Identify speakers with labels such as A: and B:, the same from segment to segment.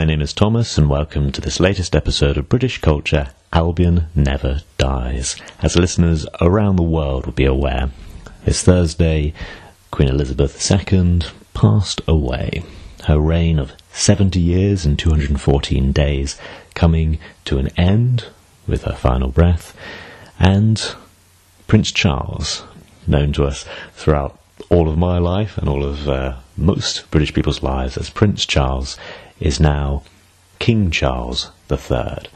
A: My name is Thomas, and welcome to this latest episode of British Culture Albion Never Dies. As listeners around the world will be aware, this Thursday, Queen Elizabeth II passed away. Her reign of 70 years and 214 days coming to an end with her final breath, and Prince Charles, known to us throughout all of my life and all of uh, most British people's lives as Prince Charles, is now King Charles III.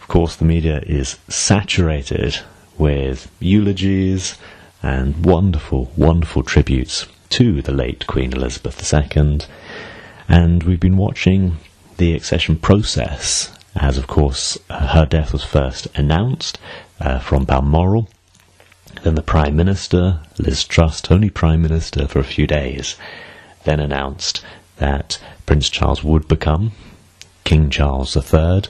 A: Of course, the media is saturated with eulogies and wonderful, wonderful tributes to the late Queen Elizabeth II. And we've been watching the accession process as, of course, her death was first announced uh, from Balmoral. Then the Prime Minister, Liz Truss, only Prime Minister for a few days, then announced that Prince Charles would become King Charles III.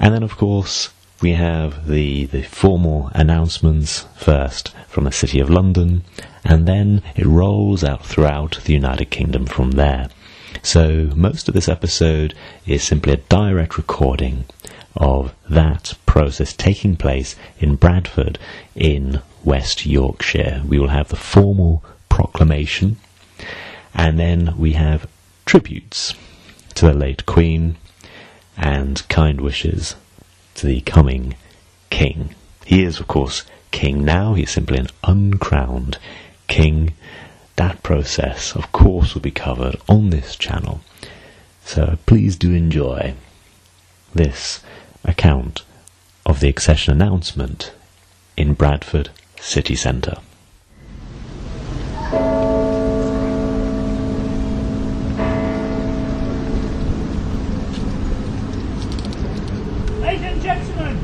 A: And then, of course, we have the, the formal announcements first from the City of London, and then it rolls out throughout the United Kingdom from there. So, most of this episode is simply a direct recording of that process taking place in Bradford in West Yorkshire. We will have the formal proclamation, and then we have tributes to the late Queen and kind wishes to the coming King. He is, of course, King now. He is simply an uncrowned King. That process, of course, will be covered on this channel. So please do enjoy this account of the accession announcement in Bradford City Centre.
B: Ladies and gentlemen,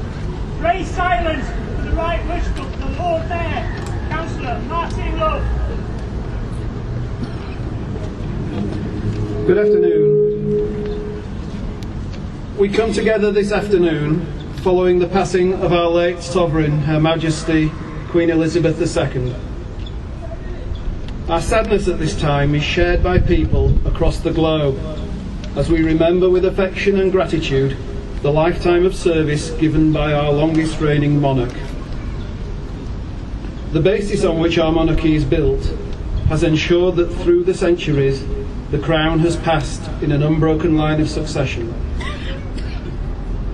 B: raise silence for the right wish book, the Lord Mayor, Councillor Martin Love.
C: Good afternoon. We come together this afternoon following the passing of our late Sovereign, Her Majesty Queen Elizabeth II. Our sadness at this time is shared by people across the globe as we remember with affection and gratitude the lifetime of service given by our longest reigning monarch. The basis on which our monarchy is built has ensured that through the centuries the crown has passed in an unbroken line of succession.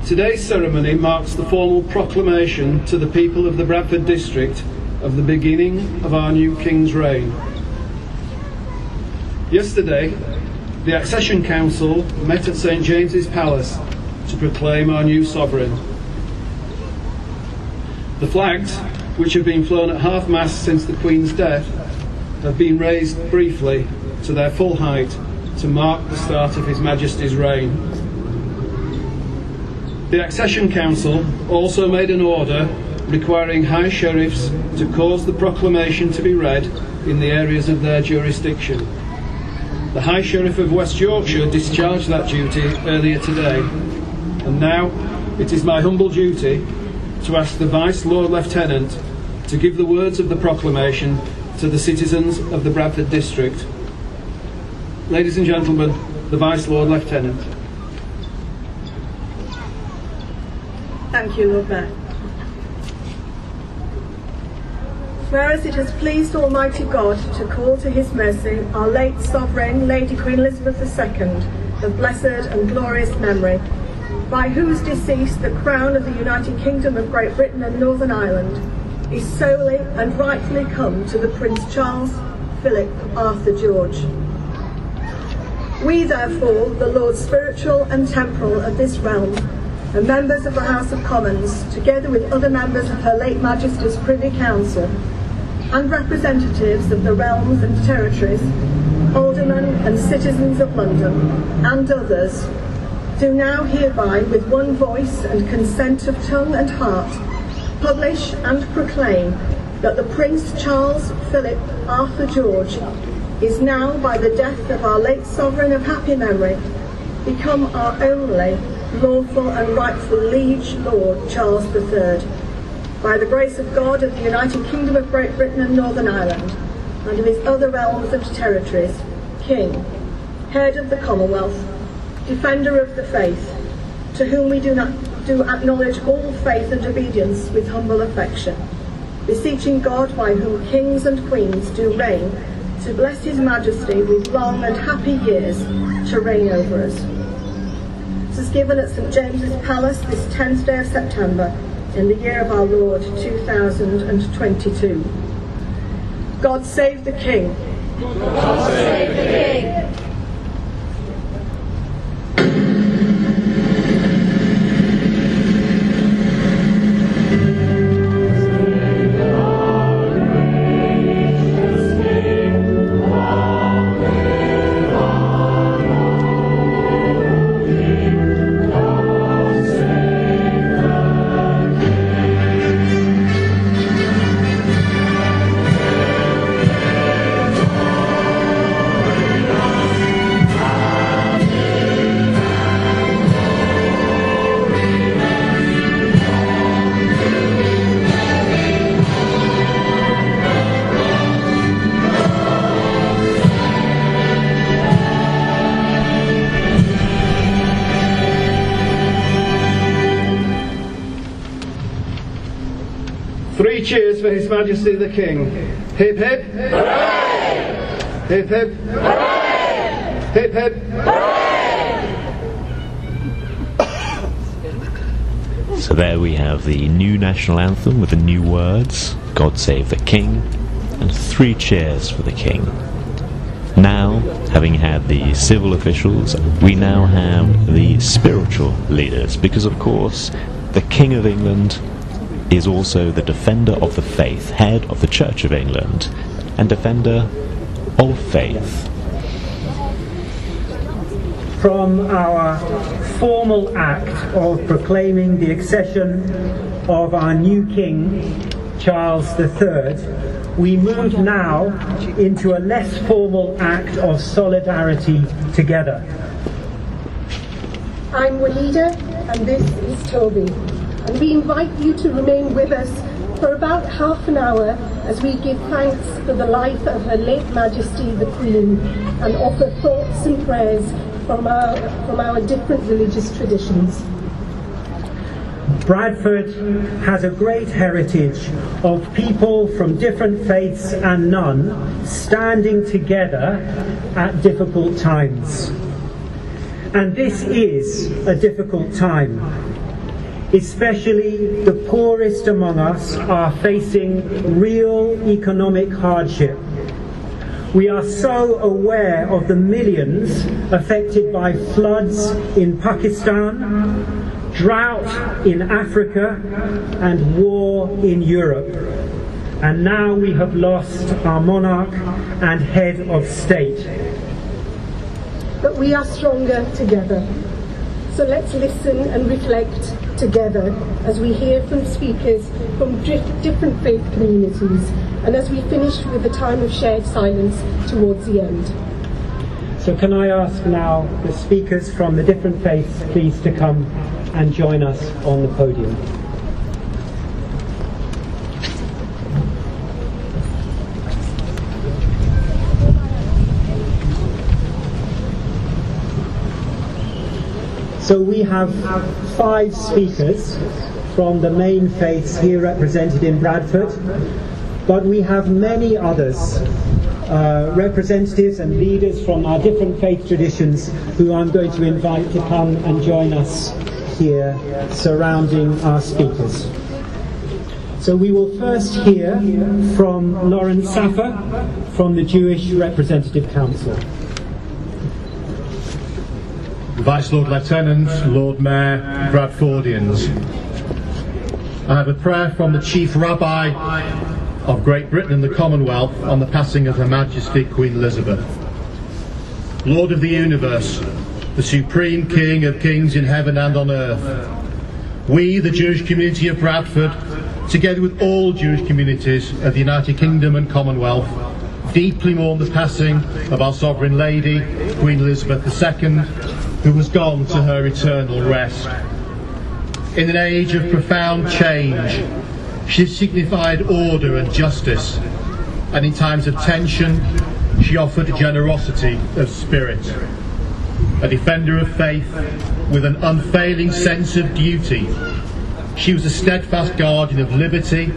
C: Today's ceremony marks the formal proclamation to the people of the Bradford district of the beginning of our new King's reign. Yesterday, the Accession Council met at St James's Palace to proclaim our new sovereign. The flags, which have been flown at half mast since the Queen's death, have been raised briefly to their full height to mark the start of His Majesty's reign. The Accession Council also made an order requiring High Sheriffs to cause the proclamation to be read in the areas of their jurisdiction. The High Sheriff of West Yorkshire discharged that duty earlier today, and now it is my humble duty to ask the Vice Lord Lieutenant to give the words of the proclamation to the citizens of the Bradford District. Ladies and gentlemen, the Vice Lord Lieutenant.
D: Thank you, Lord Mayor. Whereas it has pleased Almighty God to call to his mercy our late sovereign, Lady Queen Elizabeth II, of blessed and glorious memory, by whose decease the crown of the United Kingdom of Great Britain and Northern Ireland is solely and rightfully come to the Prince Charles, Philip, Arthur George. We therefore, the Lords spiritual and temporal of this realm, and members of the House of Commons, together with other members of Her late Majesty's Privy Council, and representatives of the realms and territories, aldermen and citizens of London, and others, do now hereby, with one voice and consent of tongue and heart, publish and proclaim that the Prince Charles Philip Arthur George is now, by the death of our late sovereign of happy memory, become our only lawful and rightful liege Lord Charles III, by the grace of God of the United Kingdom of Great Britain and Northern Ireland, and of his other realms and territories, King, head of the Commonwealth, defender of the faith, to whom we do, not, do acknowledge all faith and obedience with humble affection, beseeching God by whom kings and queens do reign, to bless his majesty with long and happy years to reign over us. This is given at St James's Palace this 10th day of September in the year of our Lord 2022. God save the King.
E: God save the King.
C: For His Majesty the King. Hip hip. Hooray! Hip hip. Hooray! Hip hip.
A: So there we have the new national anthem with the new words, God Save the King, and three cheers for the King. Now, having had the civil officials, we now have the spiritual leaders, because of course, the King of England is also the defender of the faith, head of the Church of England, and defender of faith.
F: From our formal act of proclaiming the accession of our new King, Charles III, we move now into a less formal act of solidarity together.
D: I'm Walida and this is Toby. And we invite you to remain with us for about half an hour as we give thanks for the life of Her late Majesty the Queen and offer thoughts and prayers from our, from our different religious traditions.
F: Bradford has a great heritage of people from different faiths and none standing together at difficult times. And this is a difficult time. Especially the poorest among us are facing real economic hardship. We are so aware of the millions affected by floods in Pakistan, drought in Africa, and war in Europe. And now we have lost our monarch and head of state.
D: But we are stronger together. So let's listen and reflect together as we hear from speakers from different faith communities and as we finish with a time of shared silence towards the end.
F: So, can I ask now the speakers from the different faiths, please, to come and join us on the podium? So we have five speakers from the main faiths here represented in Bradford, but we have many others, uh, representatives and leaders from our different faith traditions who I'm going to invite to come and join us here surrounding our speakers. So we will first hear from Lawrence Saffer from the Jewish Representative Council.
G: Vice Lord Lieutenant, Lord Mayor, Bradfordians. I have a prayer from the Chief Rabbi of Great Britain and the Commonwealth on the passing of Her Majesty Queen Elizabeth. Lord of the universe, the supreme King of kings in heaven and on earth, we, the Jewish community of Bradford, together with all Jewish communities of the United Kingdom and Commonwealth, deeply mourn the passing of our Sovereign Lady, Queen Elizabeth II, who was gone to her eternal rest. In an age of profound change, she signified order and justice, and in times of tension, she offered generosity of spirit. a defender of faith with an unfailing sense of duty. She was a steadfast guardian of liberty,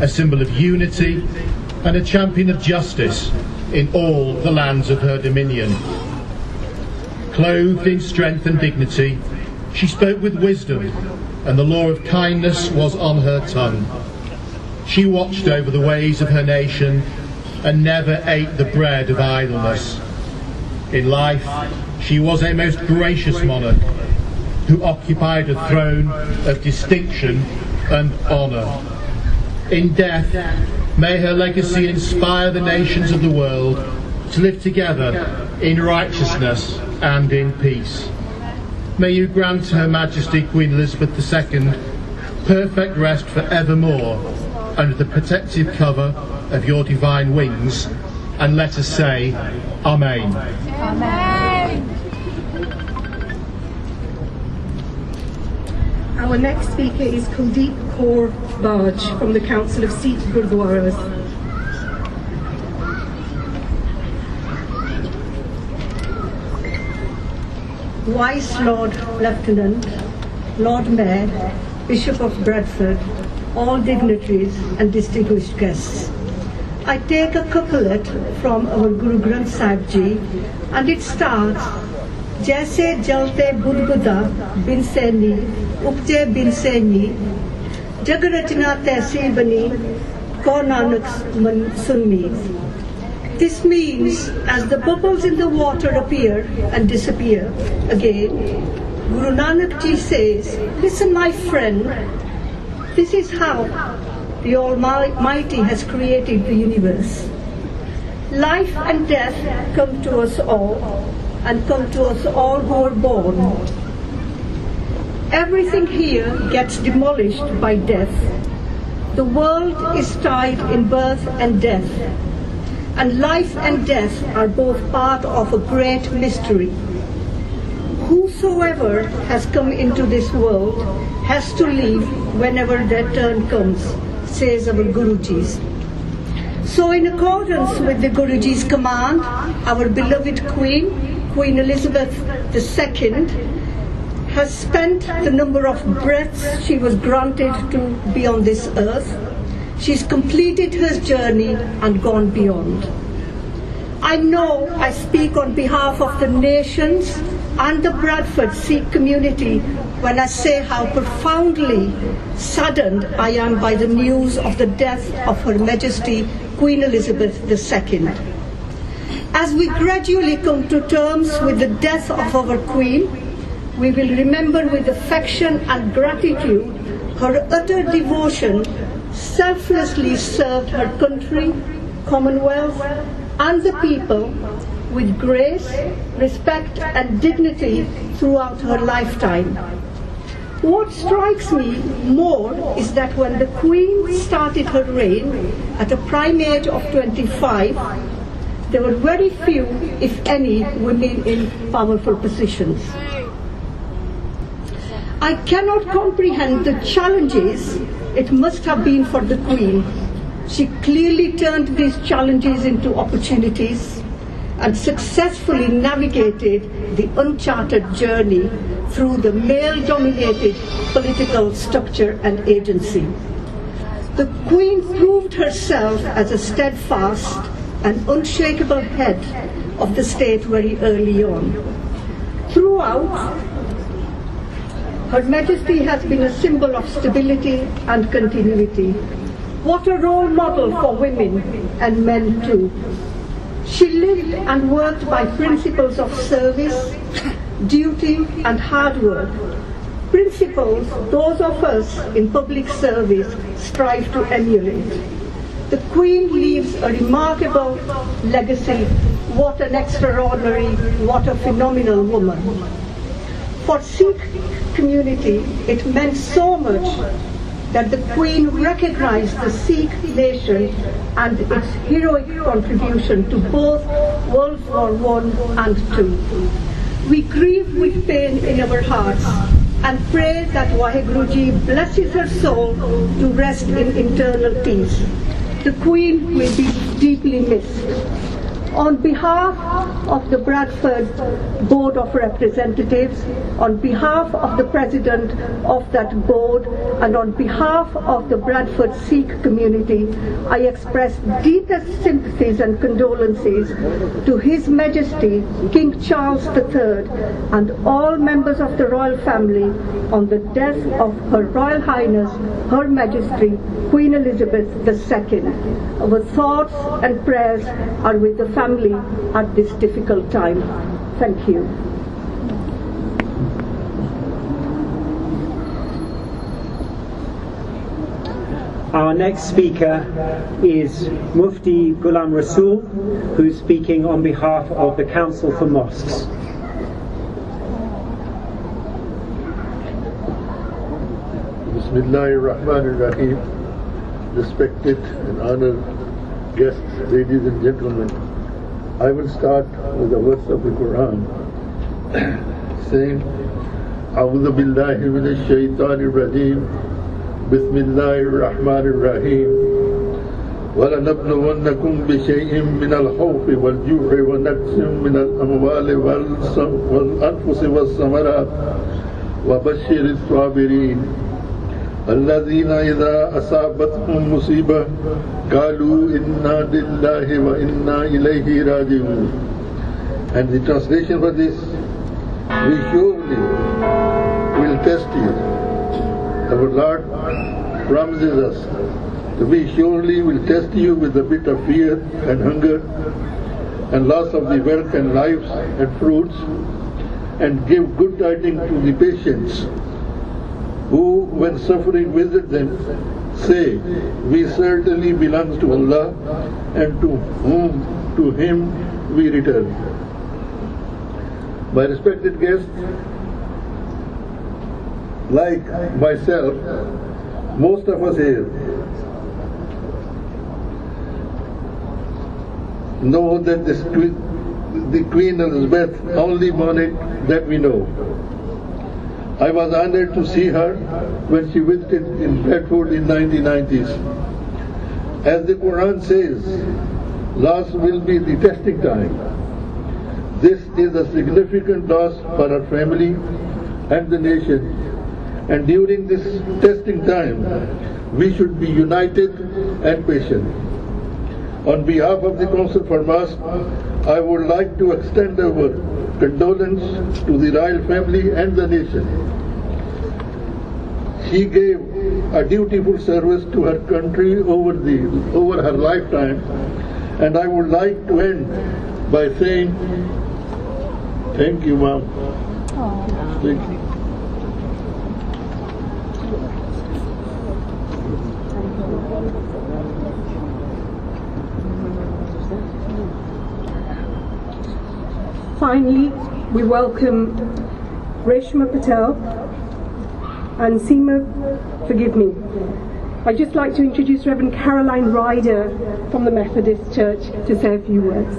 G: a symbol of unity, and a champion of justice in all the lands of her dominion. Clothed in strength and dignity, she spoke with wisdom, and the law of kindness was on her tongue. She watched over the ways of her nation and never ate the bread of idleness. In life, she was a most gracious monarch who occupied a throne of distinction and honour. In death, may her legacy inspire the nations of the world to live together in righteousness and in peace. May you grant Her Majesty Queen Elizabeth II perfect rest for evermore under the protective cover of your divine wings, and let us say, Amen.
H: Amen.
I: Our next speaker is Kuldeep Kaur Baj from the Council of Sikh Gurdwaras. Vice Lord Lieutenant, Lord Mayor, Bishop of Bradford, all dignitaries and distinguished guests. I take a couplet from our Guru Granth Sahib Ji and it starts जैसे जलते बुदबुदा बिन सैनी उपजे बिन सैनी जग रचना तैसी बनी को नानक मन सुननी this means as the bubbles in the water appear and disappear again, Guru Nanak Ji says, listen my friend, this is how the Almighty has created the universe. Life and death come to us all and come to us all who are born. Everything here gets demolished by death. The world is tied in birth and death. And life and death are both part of a great mystery. Whosoever has come into this world has to leave whenever their turn comes, says our Guruji's. So in accordance with the Guruji's command, our beloved Queen, Queen Elizabeth II, has spent the number of breaths she was granted to be on this earth. She's completed her journey and gone beyond. I know I speak on behalf of the nations and the Bradford Sikh community when I say how profoundly saddened I am by the news of the death of Her Majesty Queen Elizabeth II. As we gradually come to terms with the death of our Queen, we will remember with affection and gratitude her utter devotion selflessly served her country, Commonwealth, and the people with grace, respect, and dignity throughout her lifetime. What strikes me more is that when the Queen started her reign at a prime age of 25, there were very few, if any, women in powerful positions. I cannot comprehend the challenges it must have been for the Queen. She clearly turned these challenges into opportunities and successfully navigated the uncharted journey through the male dominated political structure and agency. The Queen proved herself as a steadfast and unshakable head of the state very early on. Throughout, her Majesty has been a symbol of stability and continuity. What a role model for women and men too. She lived and worked by principles of service, duty and hard work. Principles those of us in public service strive to emulate. The Queen leaves a remarkable legacy. What an extraordinary, what a phenomenal woman. For Sikh community, it meant so much that the Queen recognized the Sikh nation and its heroic contribution to both World War I and II. We grieve with pain in our hearts and pray that Waheguruji blesses her soul to rest in eternal peace. The Queen will be deeply missed. On behalf of the Bradford Board of Representatives, on behalf of the President of that board, and on behalf of the Bradford Sikh community, I express deepest sympathies and condolences to His Majesty King Charles III and all members of the royal family on the death of Her Royal Highness, Her Majesty Queen Elizabeth II. Our thoughts and prayers are with the family at this difficult time. Thank you.
F: Our next speaker is Mufti Ghulam Rasool, who's speaking on behalf of the Council for Mosques.
J: Bismillahir Rahmanir Rahim. Respected and honored guests, ladies and gentlemen, I will start with a verse of the Quran saying, أعوذ بالله من الشيطان الرجيم بسم الله الرحمن الرحيم ولنبلونكم بشيء من الخوف والجوع ونقص من الأموال والأنفس والثمرات وبشر الصابرين الذين إذا أصابتهم مصيبة قالوا إنا لله وإنا إليه راجعون And the translation for this, we surely will test you. Our Lord promises us that we surely will test you with a bit of fear and hunger and loss of the wealth and lives and fruits and give good tidings to the patients who, when suffering visit them, say, We certainly belong to Allah and to whom, to Him we return. My respected guests, like myself, most of us here know that this, the Queen Elizabeth only monarch that we know. I was honored to see her when she visited in Bradford in 1990s. As the Quran says, loss will be the testing time. This is a significant loss for our family and the nation. And during this testing time, we should be united and patient. On behalf of the Council for Mosque, I would like to extend our condolence to the royal family and the nation. She gave a dutiful service to her country over the over her lifetime, and I would like to end by saying, "Thank you, ma'am." Thank you.
I: Finally, we welcome Reshma Patel and Seema, forgive me. I'd just like to introduce Reverend Caroline Ryder from the Methodist Church to say a few words.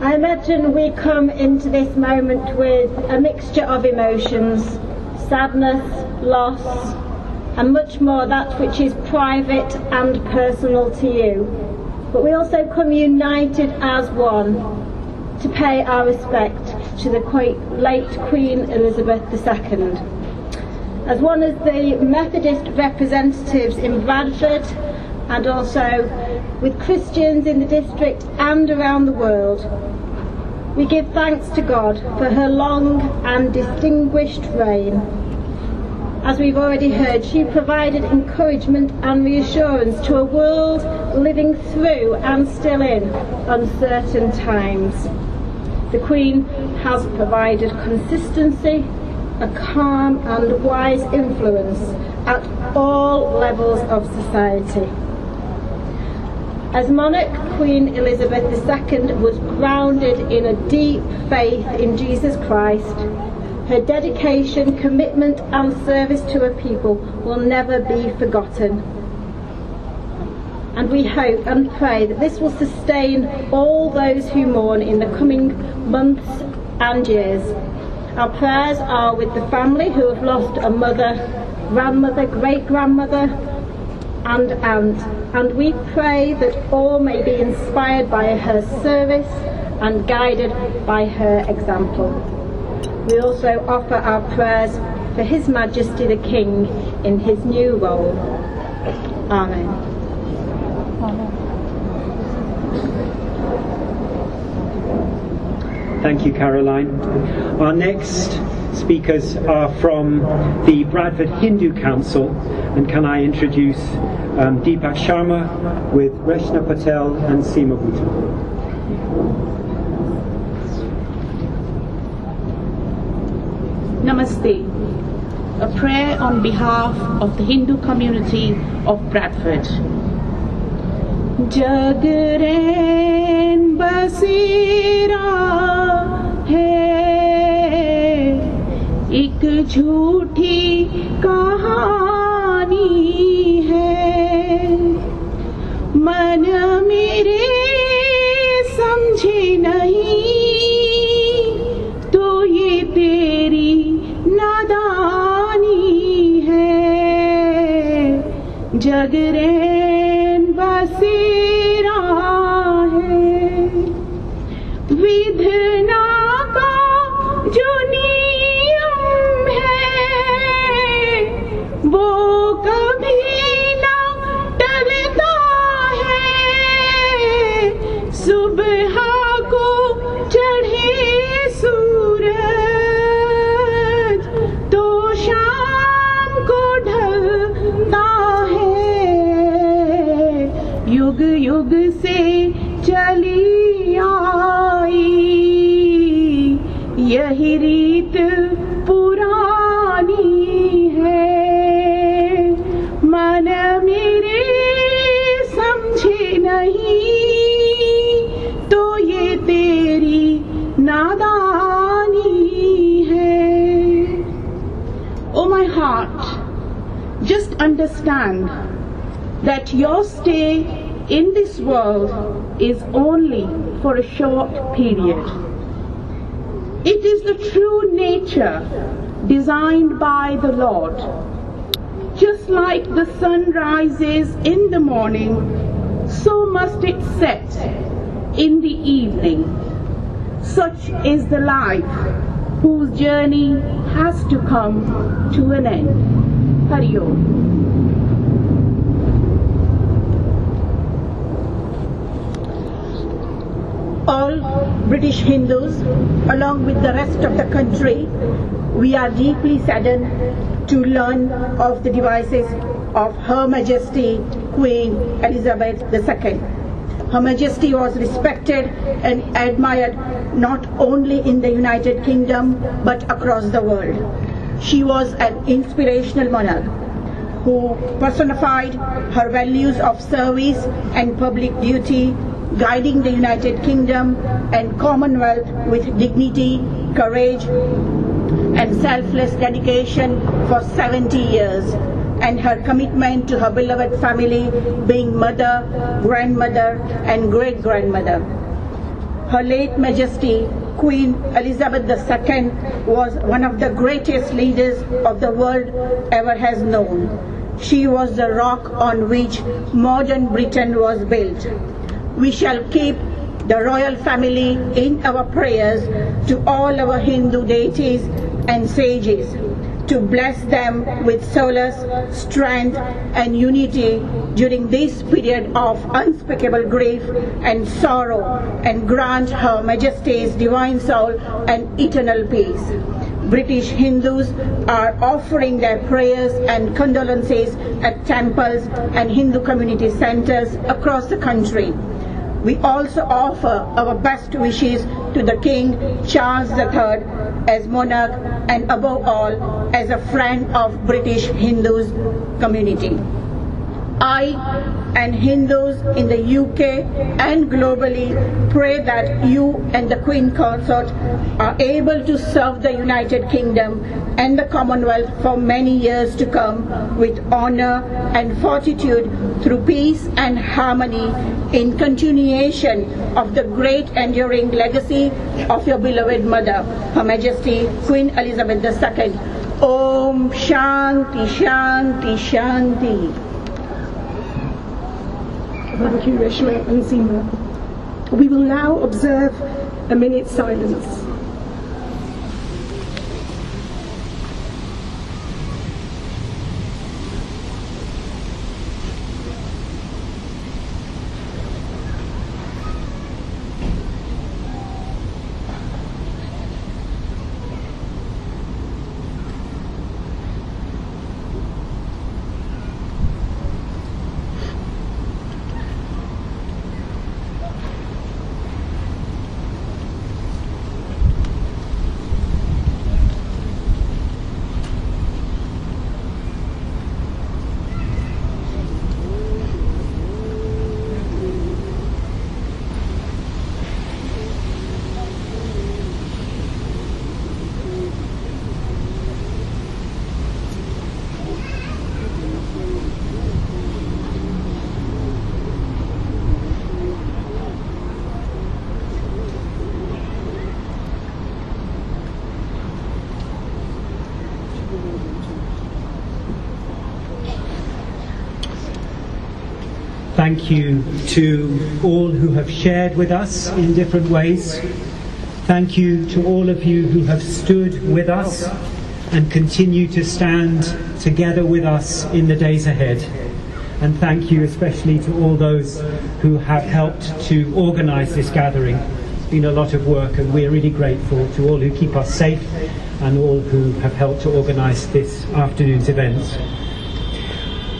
K: I imagine we come into this moment with a mixture of emotions sadness, loss, and much more that which is private and personal to you. But we also come united as one to pay our respect to the late Queen Elizabeth II. As one of the Methodist representatives in Bradford and also with Christians in the district and around the world, we give thanks to God for her long and distinguished reign. As we've already heard, she provided encouragement and reassurance to a world living through and still in uncertain times. The Queen has provided consistency, a calm and wise influence at all levels of society. As monarch, Queen Elizabeth II was grounded in a deep faith in Jesus Christ. Her dedication, commitment and service to her people will never be forgotten. And we hope and pray that this will sustain all those who mourn in the coming months and years. Our prayers are with the family who have lost a mother, grandmother, great grandmother, and aunt, and we pray that all may be inspired by her service and guided by her example. We also offer our prayers for His Majesty the King in his new role. Amen.
F: Thank you, Caroline. Our next speakers are from the Bradford Hindu Council, and can I introduce um, Deepak Sharma with Reshma Patel and Seema Bhutta.
L: Namaste. A prayer on behalf of the Hindu community of Bradford. जगरैन बसेरा है एक झूठी कहानी है मन मेरे जगरैन understand that your stay in this world is only for a short period. It is the true nature designed by the Lord. Just like the sun rises in the morning, so must it set in the evening. Such is the life whose journey has to come to an end. Hari Om.
M: all British Hindus, along with the rest of the country, we are deeply saddened to learn of the devices of Her Majesty Queen Elizabeth II. Her Majesty was respected and admired not only in the United Kingdom but across the world. She was an inspirational monarch who personified her values of service and public duty, guiding the United Kingdom and Commonwealth with dignity, courage, and selfless dedication for 70 years, and her commitment to her beloved family, being mother, grandmother, and great grandmother. Her late Majesty Queen Elizabeth II was one of the greatest leaders of the world ever has known. She was the rock on which modern Britain was built. We shall keep the royal family in our prayers to all our Hindu deities and sages to bless them with solace, strength, and unity during this period of unspeakable grief and sorrow, and grant Her Majesty's divine soul an eternal peace. British Hindus are offering their prayers and condolences at temples and Hindu community centers across the country. We also offer our best wishes to the King Charles III as monarch and above all as a friend of British Hindus community. I and Hindus in the UK and globally pray that you and the Queen Consort are able to serve the United Kingdom and the Commonwealth for many years to come with honor and fortitude through peace and harmony in continuation of the great enduring legacy of your beloved mother, Her Majesty Queen Elizabeth II. Om Shanti Shanti Shanti.
D: Thank you, Reshma and Seema. We will now observe a minute's silence.
F: Thank you to all who have shared with us in different ways. Thank you to all of you who have stood with us and continue to stand together with us in the days ahead. And thank you especially to all those who have helped to organise this gathering. It's been a lot of work and we're really grateful to all who keep us safe and all who have helped to organise this afternoon's events.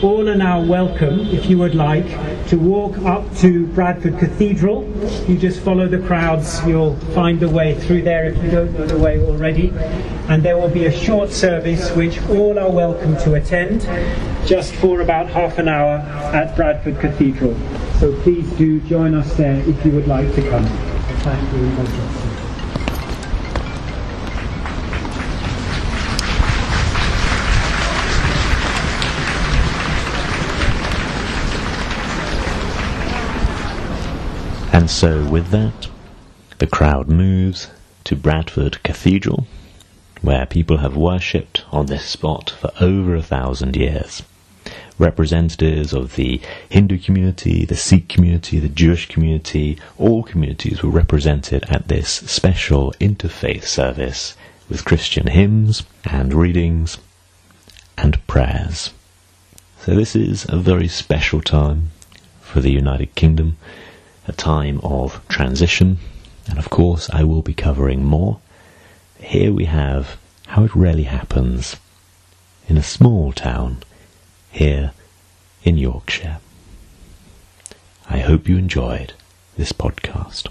F: All are now welcome, if you would like, to walk up to Bradford Cathedral. You just follow the crowds, you'll find the way through there if you don't know the way already. And there will be a short service which all are welcome to attend, just for about half an hour at Bradford Cathedral. So please do join us there if you would like to come. Thank you.
A: And so, with that, the crowd moves to Bradford Cathedral, where people have worshipped on this spot for over a thousand years. Representatives of the Hindu community, the Sikh community, the Jewish community, all communities were represented at this special interfaith service with Christian hymns and readings and prayers. So, this is a very special time for the United Kingdom a time of transition, and of course, I will be covering more. Here we have how it really happens in a small town here in Yorkshire. I hope you enjoyed this podcast.